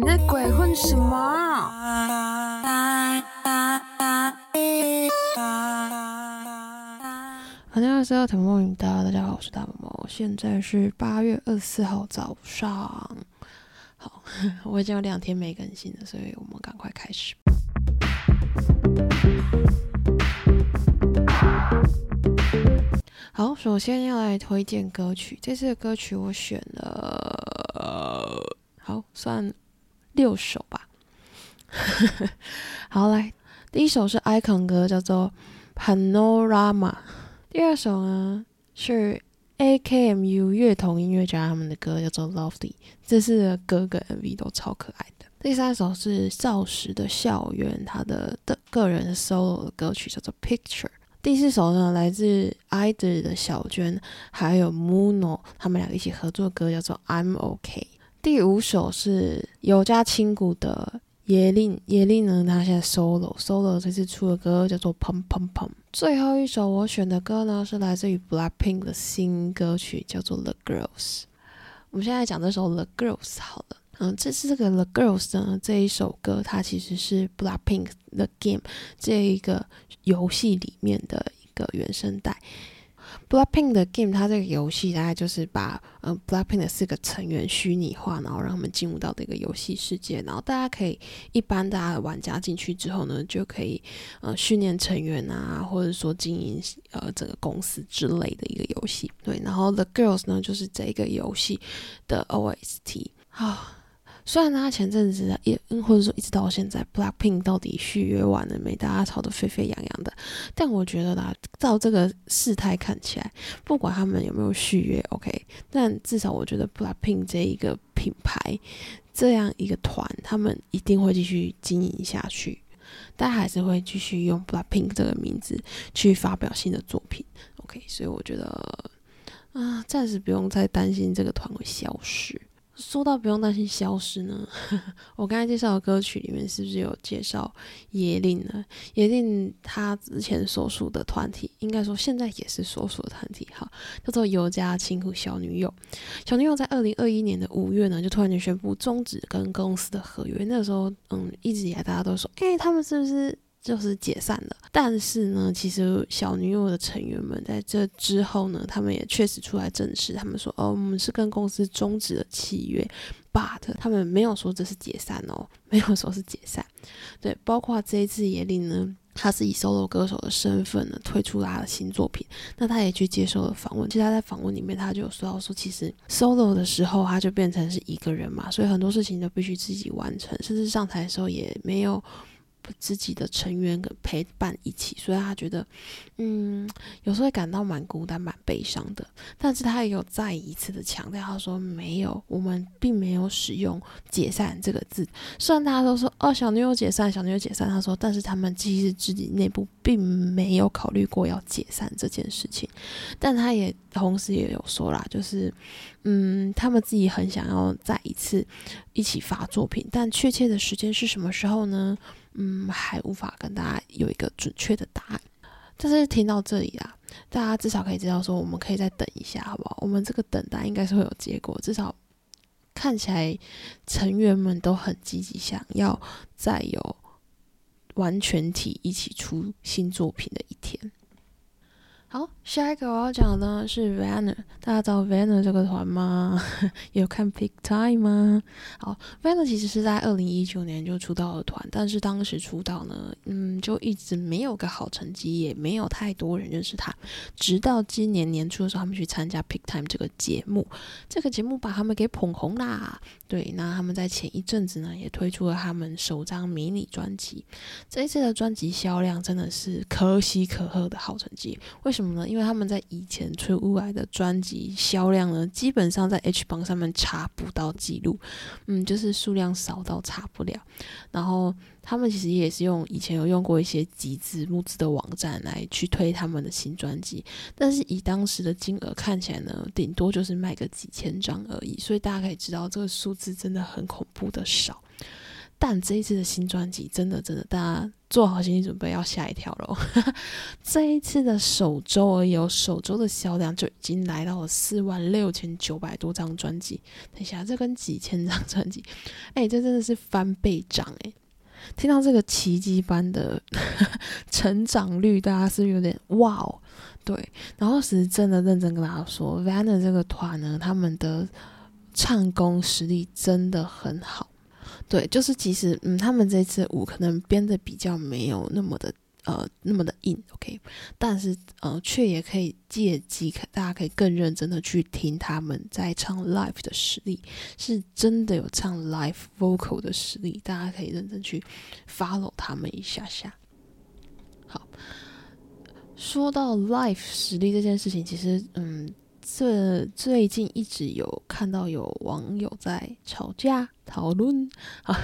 你在鬼混什么？大家好，腾梦，大家好，我是大毛毛，现在是八月二十四号早上。好，我已经有两天没更新了，所以我们赶快开始。好，首先要来推荐歌曲，这次的歌曲我选了，好算六首吧。好，来，第一首是 Icon 歌，叫做 Panorama。第二首呢是 AKMU 乐童音乐家他们的歌，叫做 Lovely。这次的歌跟 MV 都超可爱的。第三首是少时的校园，他的的个人 solo 的歌曲叫做 Picture。第四首呢，来自 IDOL 的小娟，还有 Muno，他们两个一起合作的歌叫做 I'm OK。第五首是有家亲谷的耶令，耶令呢，他现在 solo solo 这次出的歌叫做 Pum Pum Pum。最后一首我选的歌呢，是来自于 Blackpink 的新歌曲，叫做 The Girls。我们现在讲这首 The Girls 好了。嗯，这是这个 The Girls 呢这一首歌，它其实是 Blackpink The Game 这一个游戏里面的一个原声带。Blackpink 的 Game 它这个游戏大概就是把嗯 Blackpink 的四个成员虚拟化，然后让他们进入到这个游戏世界，然后大家可以一般大家的玩家进去之后呢，就可以呃训练成员啊，或者说经营呃整个公司之类的一个游戏。对，然后 The Girls 呢就是这个游戏的 OST 啊。虽然他前阵子也，或者说一直到现在，Blackpink 到底续约完了没？大家吵得沸沸扬扬的。但我觉得啦，照这个事态看起来，不管他们有没有续约，OK，但至少我觉得 Blackpink 这一个品牌，这样一个团，他们一定会继续经营下去。大家还是会继续用 Blackpink 这个名字去发表新的作品，OK。所以我觉得啊，暂时不用再担心这个团会消失。说到不用担心消失呢，我刚才介绍的歌曲里面是不是有介绍野令呢？野令他之前所属的团体，应该说现在也是所属的团体，哈，叫做尤家清苦小女友。小女友在二零二一年的五月呢，就突然间宣布终止跟公司的合约。那个时候，嗯，一直以来大家都说，哎，他们是不是？就是解散了，但是呢，其实小女友的成员们在这之后呢，他们也确实出来证实，他们说哦，我们是跟公司终止了契约，but 他们没有说这是解散哦，没有说是解散。对，包括这一次野令呢，他是以 solo 歌手的身份呢推出了他的新作品，那他也去接受了访问。其实他在访问里面，他就有说到说，其实 solo 的时候他就变成是一个人嘛，所以很多事情都必须自己完成，甚至上台的时候也没有。自己的成员跟陪伴一起，所以他觉得，嗯，有时候会感到蛮孤单、蛮悲伤的。但是他也有再一次的强调，他说没有，我们并没有使用“解散”这个字。虽然大家都说哦，小女友解散，小女友解散，他说，但是他们其实自己内部并没有考虑过要解散这件事情。但他也同时也有说啦，就是，嗯，他们自己很想要再一次一起发作品，但确切的时间是什么时候呢？嗯，还无法跟大家有一个准确的答案。但是听到这里啦，大家至少可以知道说，我们可以再等一下，好不好？我们这个等待应该是会有结果。至少看起来成员们都很积极，想要再有完全体一起出新作品的一天。好，下一个我要讲的呢是 Vanner，大家知道 Vanner 这个团吗？有看 Pick Time 吗？好，Vanner 其实是在二零一九年就出道的团，但是当时出道呢，嗯，就一直没有个好成绩，也没有太多人认识他。直到今年年初的时候，他们去参加 Pick Time 这个节目，这个节目把他们给捧红啦。对，那他们在前一阵子呢，也推出了他们首张迷你专辑。这一次的专辑销量真的是可喜可贺的好成绩。为什么呢？因为他们在以前出来的专辑销量呢，基本上在 H 榜上面查不到记录，嗯，就是数量少到查不了。然后他们其实也是用以前有用过一些集资募资的网站来去推他们的新专辑，但是以当时的金额看起来呢，顶多就是卖个几千张而已。所以大家可以知道这个数字真的很恐怖的少。但这一次的新专辑，真的真的，大家做好心理准备，要吓一跳喽！这一次的首周而已，首周的销量就已经来到了四万六千九百多张专辑。等一下，这跟几千张专辑，哎，这真的是翻倍涨哎！听到这个奇迹般的 成长率，大家是不是有点哇哦，对。然后是真的认真跟大家说 v a n n a 这个团呢，他们的唱功实力真的很好。对，就是其实，嗯，他们这次舞可能编的比较没有那么的，呃，那么的硬，OK，但是，呃，却也可以借机，大家可以更认真的去听他们在唱 live 的实力，是真的有唱 live vocal 的实力，大家可以认真去 follow 他们一下下。好，说到 live 实力这件事情，其实，嗯。这最近一直有看到有网友在吵架讨论 啊，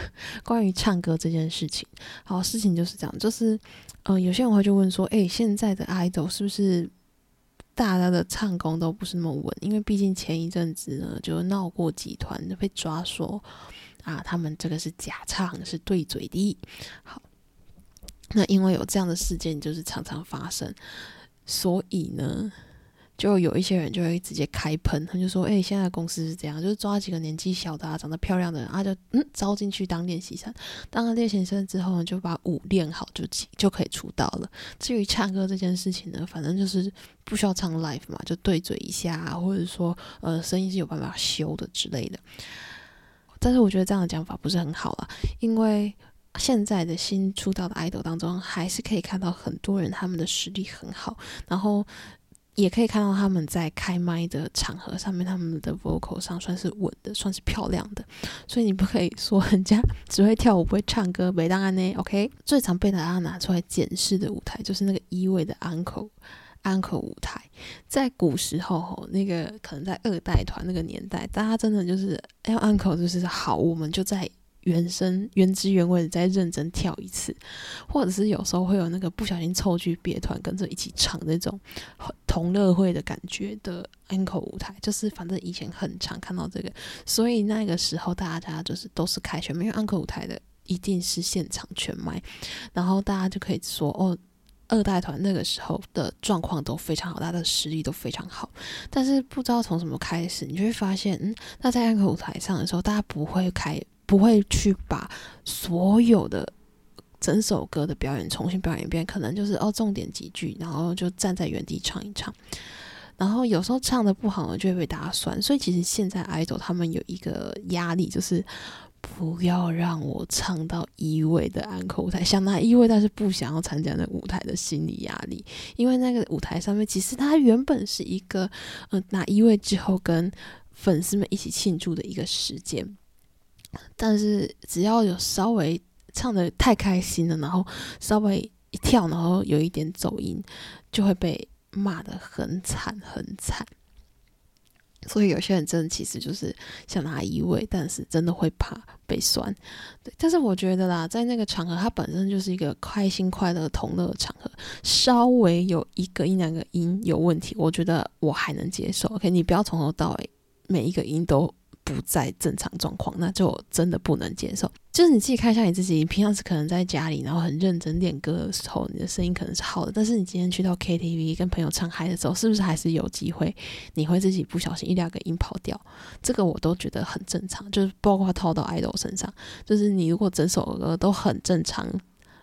关于唱歌这件事情。好，事情就是这样，就是，嗯，有些人会就问说，哎，现在的 idol 是不是大家的唱功都不是那么稳？因为毕竟前一阵子呢，就闹过几团被抓说，啊，他们这个是假唱，是对嘴的。好，那因为有这样的事件，就是常常发生，所以呢。就有一些人就会直接开喷，他就说：“哎，现在公司是这样，就是抓几个年纪小的、啊、长得漂亮的人，啊，就嗯招进去当练习生。当了练习生之后呢，就把舞练好，就就可以出道了。至于唱歌这件事情呢，反正就是不需要唱 live 嘛，就对嘴一下，或者说呃声音是有办法修的之类的。但是我觉得这样的讲法不是很好啊，因为现在的新出道的 idol 当中，还是可以看到很多人他们的实力很好，然后。也可以看到他们在开麦的场合上面，他们的 vocal 上算是稳的，算是漂亮的。所以你不可以说人家 只会跳舞不会唱歌。没当然呢，OK。最常被大家拿出来检视的舞台就是那个一位的 uncle uncle 舞台。在古时候吼，那个可能在二代团那个年代，大家真的就是哎 uncle 就是好，我们就在。原声原汁原味的再认真跳一次，或者是有时候会有那个不小心凑去别团跟着一起唱那种同乐会的感觉的 uncle 舞台，就是反正以前很常看到这个，所以那个时候大家就是都是开全麦，因为 uncle 舞台的一定是现场全麦，然后大家就可以说哦，二代团那个时候的状况都非常好，他的实力都非常好，但是不知道从什么开始，你就会发现，嗯，那在 uncle 舞台上的时候，大家不会开。不会去把所有的整首歌的表演重新表演一遍，可能就是哦重点几句，然后就站在原地唱一唱。然后有时候唱的不好呢，就会被大家酸。所以其实现在 idol 他们有一个压力，就是不要让我唱到一位的安可舞台，想拿一位，但是不想要参加那舞台的心理压力。因为那个舞台上面，其实它原本是一个嗯拿一位之后跟粉丝们一起庆祝的一个时间。但是只要有稍微唱的太开心了，然后稍微一跳，然后有一点走音，就会被骂的很惨很惨。所以有些人真的其实就是想拿一位，但是真的会怕被酸。对，但是我觉得啦，在那个场合，它本身就是一个开心快乐同乐的场合，稍微有一个一两个音有问题，我觉得我还能接受。OK，你不要从头到尾每一个音都。不在正常状况，那就真的不能接受。就是你自己看一下你自己，平常是可能在家里，然后很认真练歌的时候，你的声音可能是好的。但是你今天去到 KTV 跟朋友唱嗨的时候，是不是还是有机会你会自己不小心一两个音跑掉？这个我都觉得很正常，就是包括套到 idol 身上，就是你如果整首歌都很正常，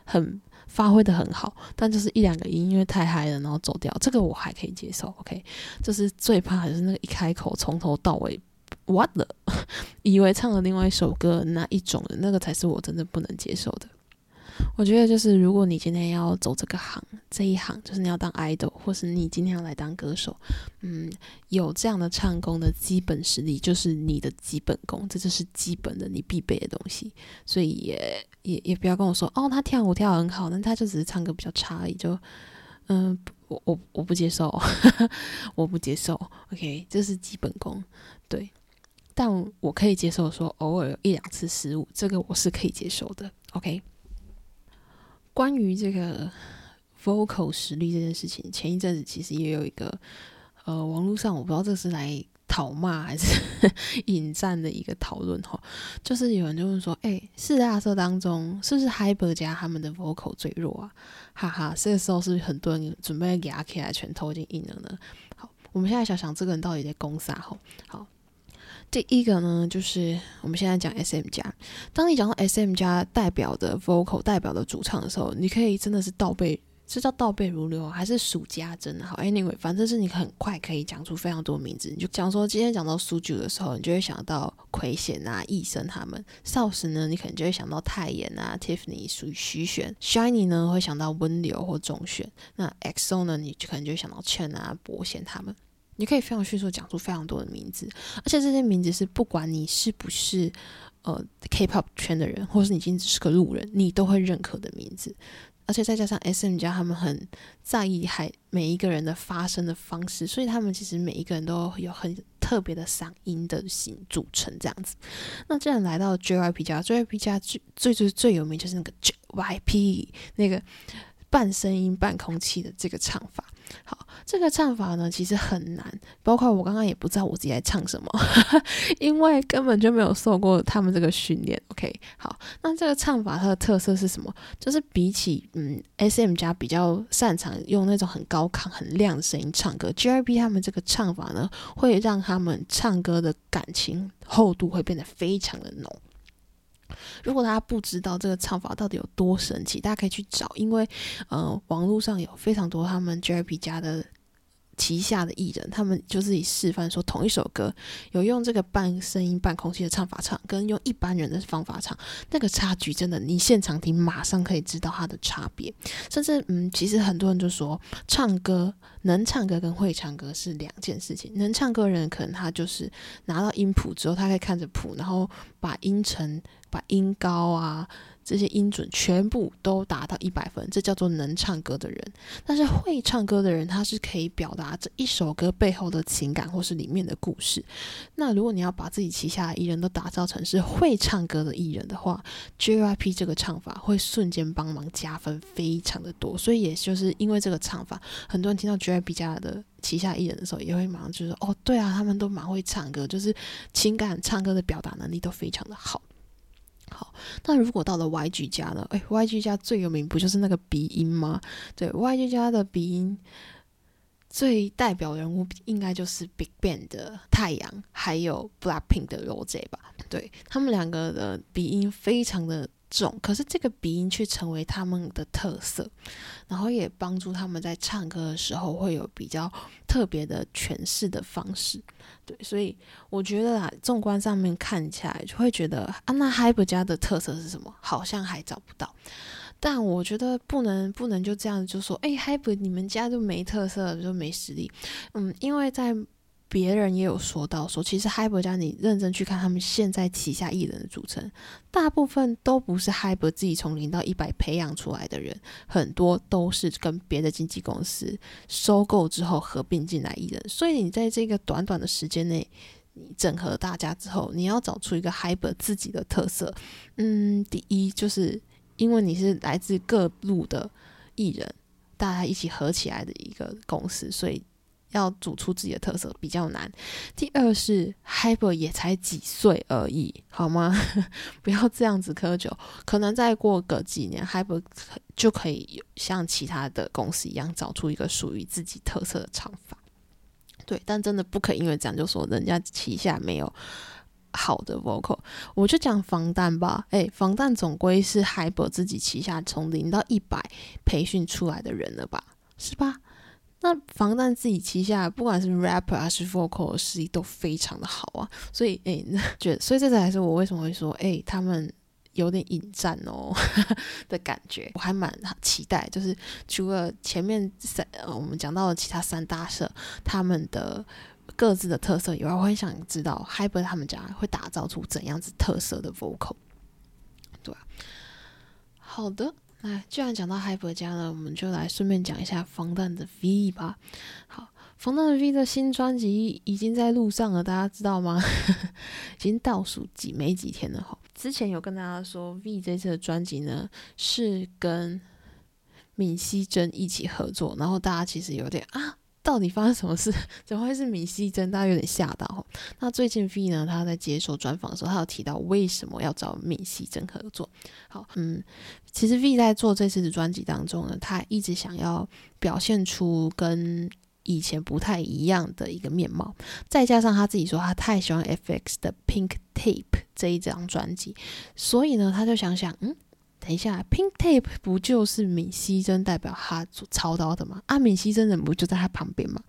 很发挥的很好，但就是一两个音因为太嗨了，然后走掉，这个我还可以接受。OK，就是最怕的是那个一开口从头到尾。What 了，以为唱了另外一首歌那一种的，那个才是我真的不能接受的。我觉得就是，如果你今天要走这个行，这一行就是你要当 idol，或是你今天要来当歌手，嗯，有这样的唱功的基本实力，就是你的基本功，这就是基本的你必备的东西。所以也也也不要跟我说，哦，他跳舞跳很好，但他就只是唱歌比较差而已。就，嗯，我我我不接受，我不接受。OK，这是基本功，对。但我可以接受说偶尔有一两次失误，这个我是可以接受的。OK，关于这个 vocal 实力这件事情，前一阵子其实也有一个呃网络上我不知道这是来讨骂还是 引战的一个讨论哈，就是有人就问说，哎，四大社当中是不是 Hyper 家他们的 vocal 最弱啊？哈哈，这个时候是是很多人准备给阿 K 来，拳头已经硬了呢？好，我们现在想想这个人到底在攻啥？哈，好。第一个呢，就是我们现在讲 S M 加。当你讲到 S M 加代表的 vocal 代表的主唱的时候，你可以真的是倒背，是叫倒背如流，还是数家珍好，Anyway，反正是你很快可以讲出非常多名字。你就讲说，今天讲到苏九的时候，你就会想到奎贤啊、易生他们；少时呢，你可能就会想到泰妍啊、Tiffany 属于徐玄；Shiny 呢，会想到温流或钟铉；那 XO 呢，你就可能就会想到 Chen 啊、博贤他们。你可以非常迅速讲出非常多的名字，而且这些名字是不管你是不是呃 K-pop 圈的人，或是你仅只是个路人，你都会认可的名字。而且再加上 S.M 家他们很在意还每一个人的发声的方式，所以他们其实每一个人都有很特别的嗓音的形组成这样子。那既然来到 J.Y.P 家，J.Y.P 家最最最最有名就是那个 J.Y.P 那个。半声音半空气的这个唱法，好，这个唱法呢其实很难，包括我刚刚也不知道我自己在唱什么，因为根本就没有受过他们这个训练。OK，好，那这个唱法它的特色是什么？就是比起嗯 SM 家比较擅长用那种很高亢很亮的声音唱歌，GRB 他们这个唱法呢会让他们唱歌的感情厚度会变得非常的浓。如果大家不知道这个唱法到底有多神奇，大家可以去找，因为呃，网络上有非常多他们 JYP 家的旗下的艺人，他们就自己示范说，同一首歌有用这个半声音半空气的唱法唱，跟用一般人的方法唱，那个差距真的，你现场听马上可以知道它的差别。甚至嗯，其实很多人就说，唱歌能唱歌跟会唱歌是两件事情。能唱歌人可能他就是拿到音谱之后，他可以看着谱，然后把音程。把音高啊这些音准全部都达到一百分，这叫做能唱歌的人。但是会唱歌的人，他是可以表达这一首歌背后的情感或是里面的故事。那如果你要把自己旗下的艺人都打造成是会唱歌的艺人的话，JYP 这个唱法会瞬间帮忙加分非常的多。所以也就是因为这个唱法，很多人听到 JYP 家的旗下艺人的时候，也会马上就说：“哦，对啊，他们都蛮会唱歌，就是情感唱歌的表达能力都非常的好。”那如果到了 YG 家呢？哎，YG 家最有名不就是那个鼻音吗？对，YG 家的鼻音最代表人物应该就是 BigBang 的太阳，还有 Blackpink 的 Rose 吧？对他们两个的鼻音非常的。重，可是这个鼻音却成为他们的特色，然后也帮助他们在唱歌的时候会有比较特别的诠释的方式。对，所以我觉得啊，纵观上面看起来，就会觉得啊，那 Hyper 家的特色是什么？好像还找不到。但我觉得不能不能就这样就说，哎，Hyper 你们家就没特色，就没实力。嗯，因为在别人也有说到，说其实 Hyper 家你认真去看他们现在旗下艺人的组成，大部分都不是 Hyper 自己从零到一百培养出来的人，很多都是跟别的经纪公司收购之后合并进来艺人。所以你在这个短短的时间内，你整合大家之后，你要找出一个 Hyper 自己的特色，嗯，第一就是因为你是来自各路的艺人，大家一起合起来的一个公司，所以。要组出自己的特色比较难。第二是 Hyper 也才几岁而已，好吗？不要这样子苛求。可能再过个几年，Hyper 就可以有像其他的公司一样，找出一个属于自己特色的唱法。对，但真的不可以因为这样就说人家旗下没有好的 vocal。我就讲防弹吧，诶，防弹总归是 Hyper 自己旗下从零到一百培训出来的人了吧？是吧？那防弹自己旗下，不管是 rapper 还是 vocal 的实力都非常的好啊，所以诶，觉得所以这才是我为什么会说诶，他们有点引战哦 的感觉，我还蛮期待。就是除了前面三呃我们讲到的其他三大社他们的各自的特色以外，我很想知道 Hyper 他们家会打造出怎样子特色的 vocal。对，好的。那既然讲到 Hyper 家了，我们就来顺便讲一下防弹的 V 吧。好，防弹的 V 的新专辑已经在路上了，大家知道吗？已经倒数几没几天了哈。之前有跟大家说，V 这次的专辑呢是跟闵熙珍一起合作，然后大家其实有点啊，到底发生什么事？怎么会是闵熙珍？大家有点吓到。那最近 V 呢，他在接受专访的时候，他有提到为什么要找闵熙珍合作。好，嗯，其实 V 在做这次的专辑当中呢，他一直想要表现出跟以前不太一样的一个面貌。再加上他自己说他太喜欢 FX 的 Pink Tape 这一张专辑，所以呢，他就想想，嗯。等一下，Pink Tape 不就是闵熙珍代表他操刀的吗？啊，闵熙珍人不就在他旁边吗？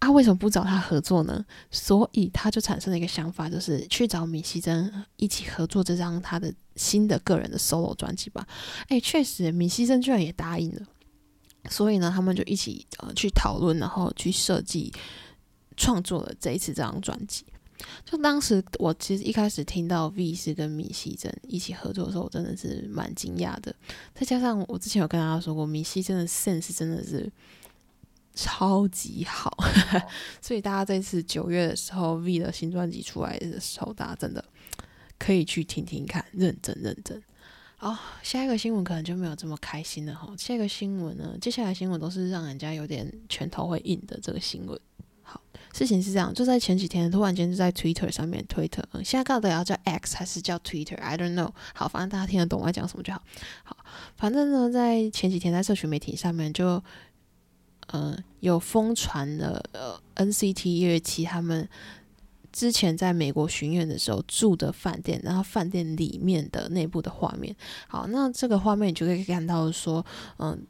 啊，为什么不找他合作呢？所以他就产生了一个想法，就是去找米西珍一起合作这张他的新的个人的 solo 专辑吧。哎，确实，米西珍居然也答应了。所以呢，他们就一起呃去讨论，然后去设计创作了这一次这张专辑。就当时我其实一开始听到 V 是跟米西珍一起合作的时候，我真的是蛮惊讶的。再加上我之前有跟大家说过，米西珍的 sense 真的是超级好，所以大家这次九月的时候 V 的新专辑出来的时候，大家真的可以去听听看，认真认真。哦，下一个新闻可能就没有这么开心了哈。下一个新闻呢，接下来新闻都是让人家有点拳头会硬的这个新闻。事情是这样，就在前几天，突然间就在 Twitter 上面，Twitter，，现在到底要叫 X 还是叫 Twitter？I don't know。好，反正大家听得懂我在讲什么就好。好，反正呢，在前几天在社群媒体上面就，呃，有疯传了呃 NCT 一月七他们之前在美国巡演的时候住的饭店，然后饭店里面的内部的画面。好，那这个画面你就可以看到说，嗯。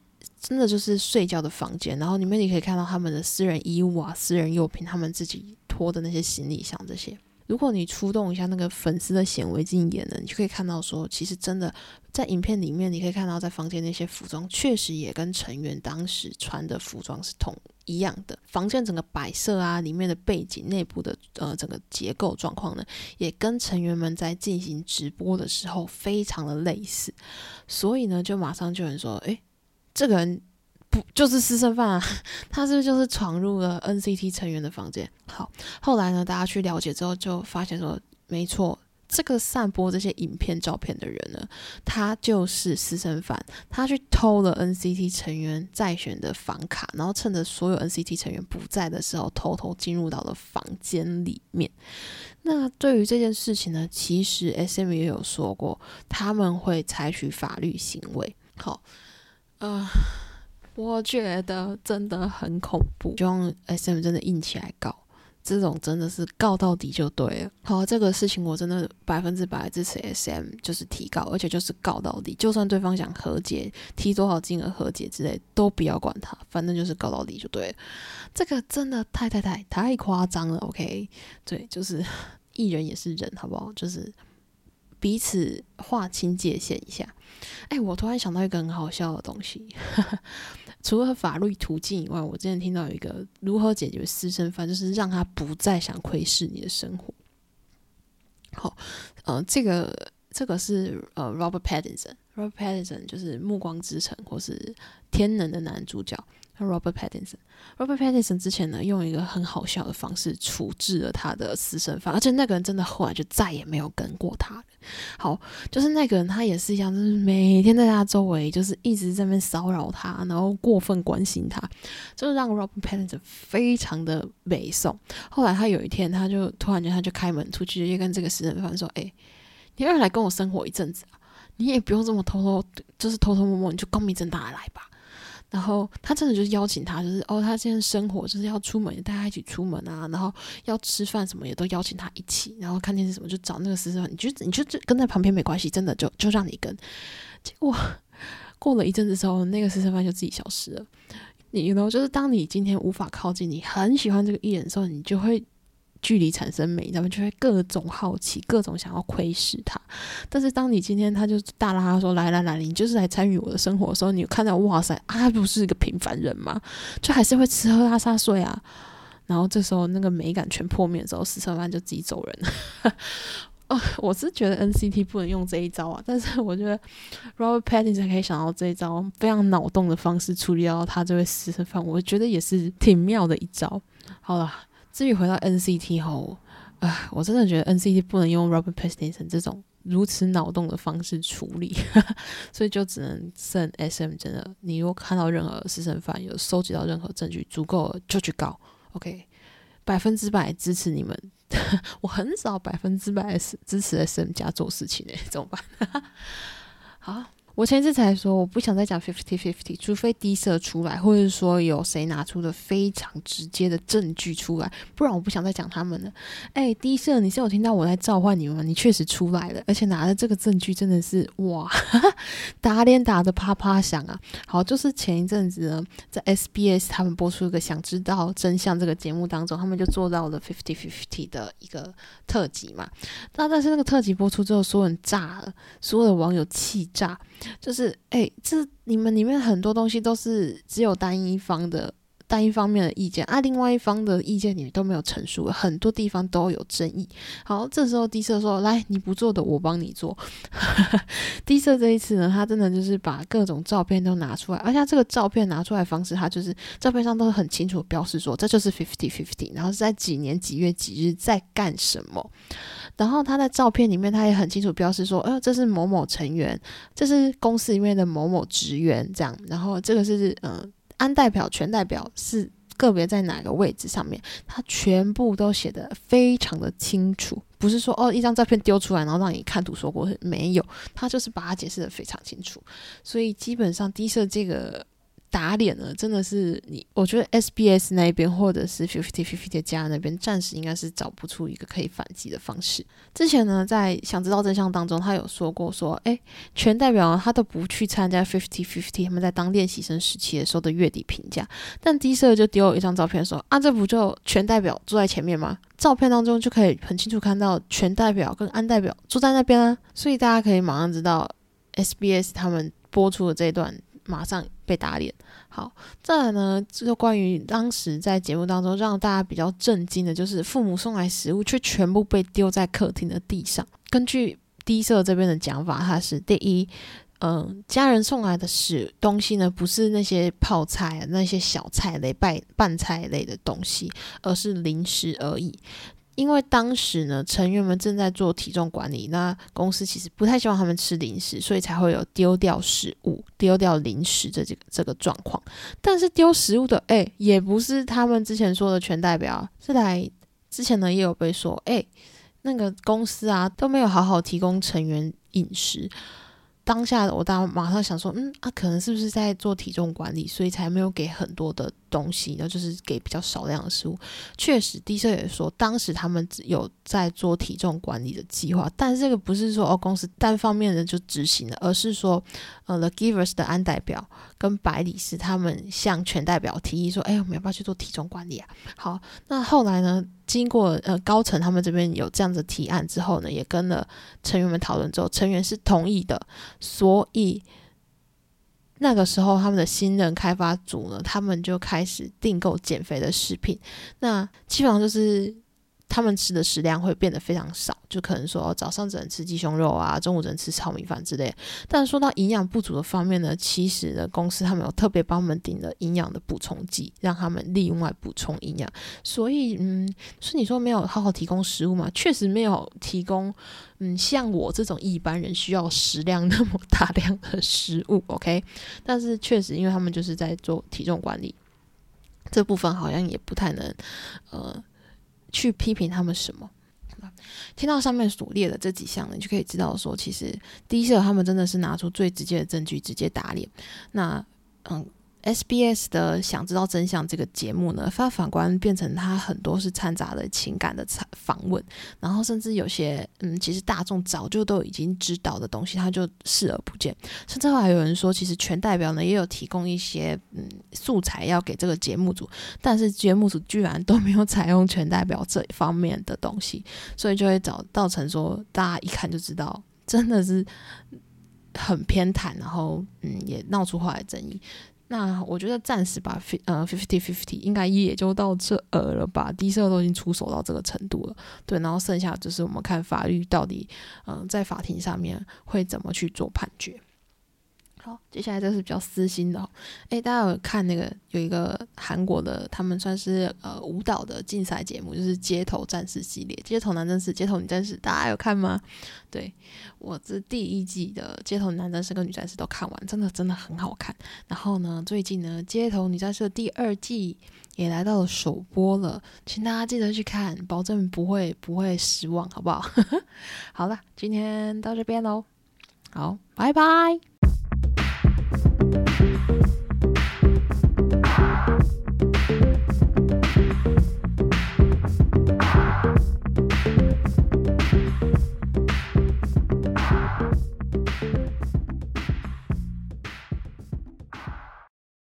真的就是睡觉的房间，然后里面你可以看到他们的私人衣物啊、私人用品，他们自己拖的那些行李箱这些。如果你出动一下那个粉丝的显微镜眼呢，你就可以看到说，其实真的在影片里面，你可以看到在房间那些服装，确实也跟成员当时穿的服装是同一样的。房间整个摆设啊，里面的背景、内部的呃整个结构状况呢，也跟成员们在进行直播的时候非常的类似。所以呢，就马上就有人说，诶。这个人不就是私生饭啊？他是不是就是闯入了 NCT 成员的房间？好，后来呢，大家去了解之后，就发现说，没错，这个散播这些影片、照片的人呢，他就是私生饭。他去偷了 NCT 成员在选的房卡，然后趁着所有 NCT 成员不在的时候，偷偷进入到了房间里面。那对于这件事情呢，其实 SM 也有说过，他们会采取法律行为。好。呃，我觉得真的很恐怖，希望 S M 真的硬起来告，这种真的是告到底就对了。好，这个事情我真的百分之百支持 S M，就是提告，而且就是告到底，就算对方想和解，提多少金额和解之类，都不要管他，反正就是告到底就对了。这个真的太太太太夸张了，OK？对，就是 艺人也是人，好不好？就是。彼此划清界限一下。哎，我突然想到一个很好笑的东西，除了法律途径以外，我之前听到有一个如何解决私生饭，就是让他不再想窥视你的生活。好，呃，这个这个是呃，Robert Pattinson Robert Pattinson 就是《暮光之城》或是《天能》的男主角。Robert Pattinson，Robert Pattinson 之前呢，用一个很好笑的方式处置了他的私生饭，而且那个人真的后来就再也没有跟过他。好，就是那个人他也是一样，就是每天在他周围，就是一直在那边骚扰他，然后过分关心他，就是让 Robert Pattinson 非常的美送。后来他有一天，他就突然间他就开门出去，就跟这个私生饭说：“哎，你要来跟我生活一阵子啊？你也不用这么偷偷，就是偷偷摸摸，你就光明正大的来吧。”然后他真的就是邀请他，就是哦，他现在生活就是要出门，大家一起出门啊，然后要吃饭什么也都邀请他一起，然后看电视什么就找那个私生饭，你就你就跟在旁边没关系，真的就就让你跟。结果过了一阵子之后，那个私生饭就自己消失了。你呢，就是当你今天无法靠近，你很喜欢这个艺人的时候，你就会。距离产生美，他们就会各种好奇，各种想要窥视他。但是当你今天他就大拉他说来来来，你就是来参与我的生活的时候，你看到哇塞啊，他不是一个平凡人吗？就还是会吃喝拉撒睡啊。然后这时候那个美感全破灭的时候，四川饭就自己走人了。哦，我是觉得 NCT 不能用这一招啊，但是我觉得 Robert Pattinson 可以想到这一招非常脑洞的方式处理掉他这位私生饭，我觉得也是挺妙的一招。好了。至于回到 NCT 后，啊，我真的觉得 NCT 不能用 Robert Pattinson 这种如此脑洞的方式处理，所以就只能剩 SM。真的，你如果看到任何私生饭，有收集到任何证据足够了就去告，OK，百分之百支持你们。我很少百分之百支持 SM 家做事情诶，怎么办？好。我前一次才说，我不想再讲 fifty fifty，除非低色出来，或者说有谁拿出了非常直接的证据出来，不然我不想再讲他们了。哎，低色，你是有听到我在召唤你吗？你确实出来了，而且拿的这个证据真的是哇，打脸打的啪啪响啊！好，就是前一阵子呢，在 SBS 他们播出一个想知道真相这个节目当中，他们就做到了 fifty fifty 的一个特辑嘛。那但是那个特辑播出之后，所有人炸了，所有的网友气炸。就是哎，这你们里面很多东西都是只有单一方的、单一方面的意见啊，另外一方的意见你都没有陈述，很多地方都有争议。好，这时候低色说：“来，你不做的我帮你做。”低色这一次呢，他真的就是把各种照片都拿出来，而且这个照片拿出来方式，他就是照片上都很清楚标示说这就是 fifty fifty，然后是在几年几月几日在干什么。然后他在照片里面，他也很清楚标示说，呃，这是某某成员，这是公司里面的某某职员，这样。然后这个是，呃，安代表、全代表是个别在哪个位置上面，他全部都写的非常的清楚，不是说哦一张照片丢出来，然后让你看图说过，没有，他就是把它解释的非常清楚。所以基本上低设这个。打脸了，真的是你。我觉得 SBS 那边或者是 Fifty Fifty 家那边，暂时应该是找不出一个可以反击的方式。之前呢，在想知道真相当中，他有说过说，哎，全代表他都不去参加 Fifty Fifty 他们在当练习生时期的时候的月底评价。但低色就丢了一张照片说，啊，这不就全代表坐在前面吗？照片当中就可以很清楚看到全代表跟安代表坐在那边啊，所以大家可以马上知道 SBS 他们播出的这一段。马上被打脸。好，再来呢，就关于当时在节目当中让大家比较震惊的，就是父母送来食物却全部被丢在客厅的地上。根据低色这边的讲法，它是第一，嗯，家人送来的食东西呢，不是那些泡菜、那些小菜类、拌拌菜类的东西，而是零食而已。因为当时呢，成员们正在做体重管理，那公司其实不太希望他们吃零食，所以才会有丢掉食物、丢掉零食的这个这个状况。但是丢食物的，哎，也不是他们之前说的全代表，是来之前呢也有被说，哎，那个公司啊都没有好好提供成员饮食。当下我当马上想说，嗯啊，可能是不是在做体重管理，所以才没有给很多的东西，然后就是给比较少量的食物。确实，的确也说，当时他们有在做体重管理的计划，但是这个不是说哦公司单方面的就执行了，而是说，呃，The Givers 的安代表跟白理事他们向全代表提议说，哎，我们要不要去做体重管理啊？好，那后来呢？经过呃高层他们这边有这样子提案之后呢，也跟了成员们讨论之后，成员是同意的，所以那个时候他们的新人开发组呢，他们就开始订购减肥的食品，那基本上就是。他们吃的食量会变得非常少，就可能说早上只能吃鸡胸肉啊，中午只能吃炒米饭之类。但说到营养不足的方面呢，其实呢，公司他们有特别帮我们订了营养的补充剂，让他们另外补充营养。所以，嗯，是你说没有好好提供食物吗？确实没有提供，嗯，像我这种一般人需要食量那么大量的食物。OK，但是确实，因为他们就是在做体重管理，这部分好像也不太能，呃。去批评他们什么？听到上面所列的这几项呢，你就可以知道说，其实第一社他们真的是拿出最直接的证据，直接打脸。那嗯。SBS 的想知道真相这个节目呢，发反观变成他很多是掺杂了情感的访问，然后甚至有些嗯，其实大众早就都已经知道的东西，他就视而不见。甚至还有人说，其实全代表呢也有提供一些嗯素材要给这个节目组，但是节目组居然都没有采用全代表这一方面的东西，所以就会造造成说大家一看就知道真的是很偏袒，然后嗯也闹出后来争议。那我觉得暂时吧呃 fifty fifty 应该也就到这了吧，低色都已经出手到这个程度了，对，然后剩下就是我们看法律到底嗯在法庭上面会怎么去做判决。好，接下来这是比较私心的哦。诶，大家有看那个有一个韩国的，他们算是呃舞蹈的竞赛节目，就是街头战士系列，街头男战士、街头女战士，大家有看吗？对我这第一季的街头男战士跟女战士都看完，真的真的很好看。然后呢，最近呢，街头女战士的第二季也来到了首播了，请大家记得去看，保证不会不会失望，好不好？好了，今天到这边喽，好，拜拜。Thank you.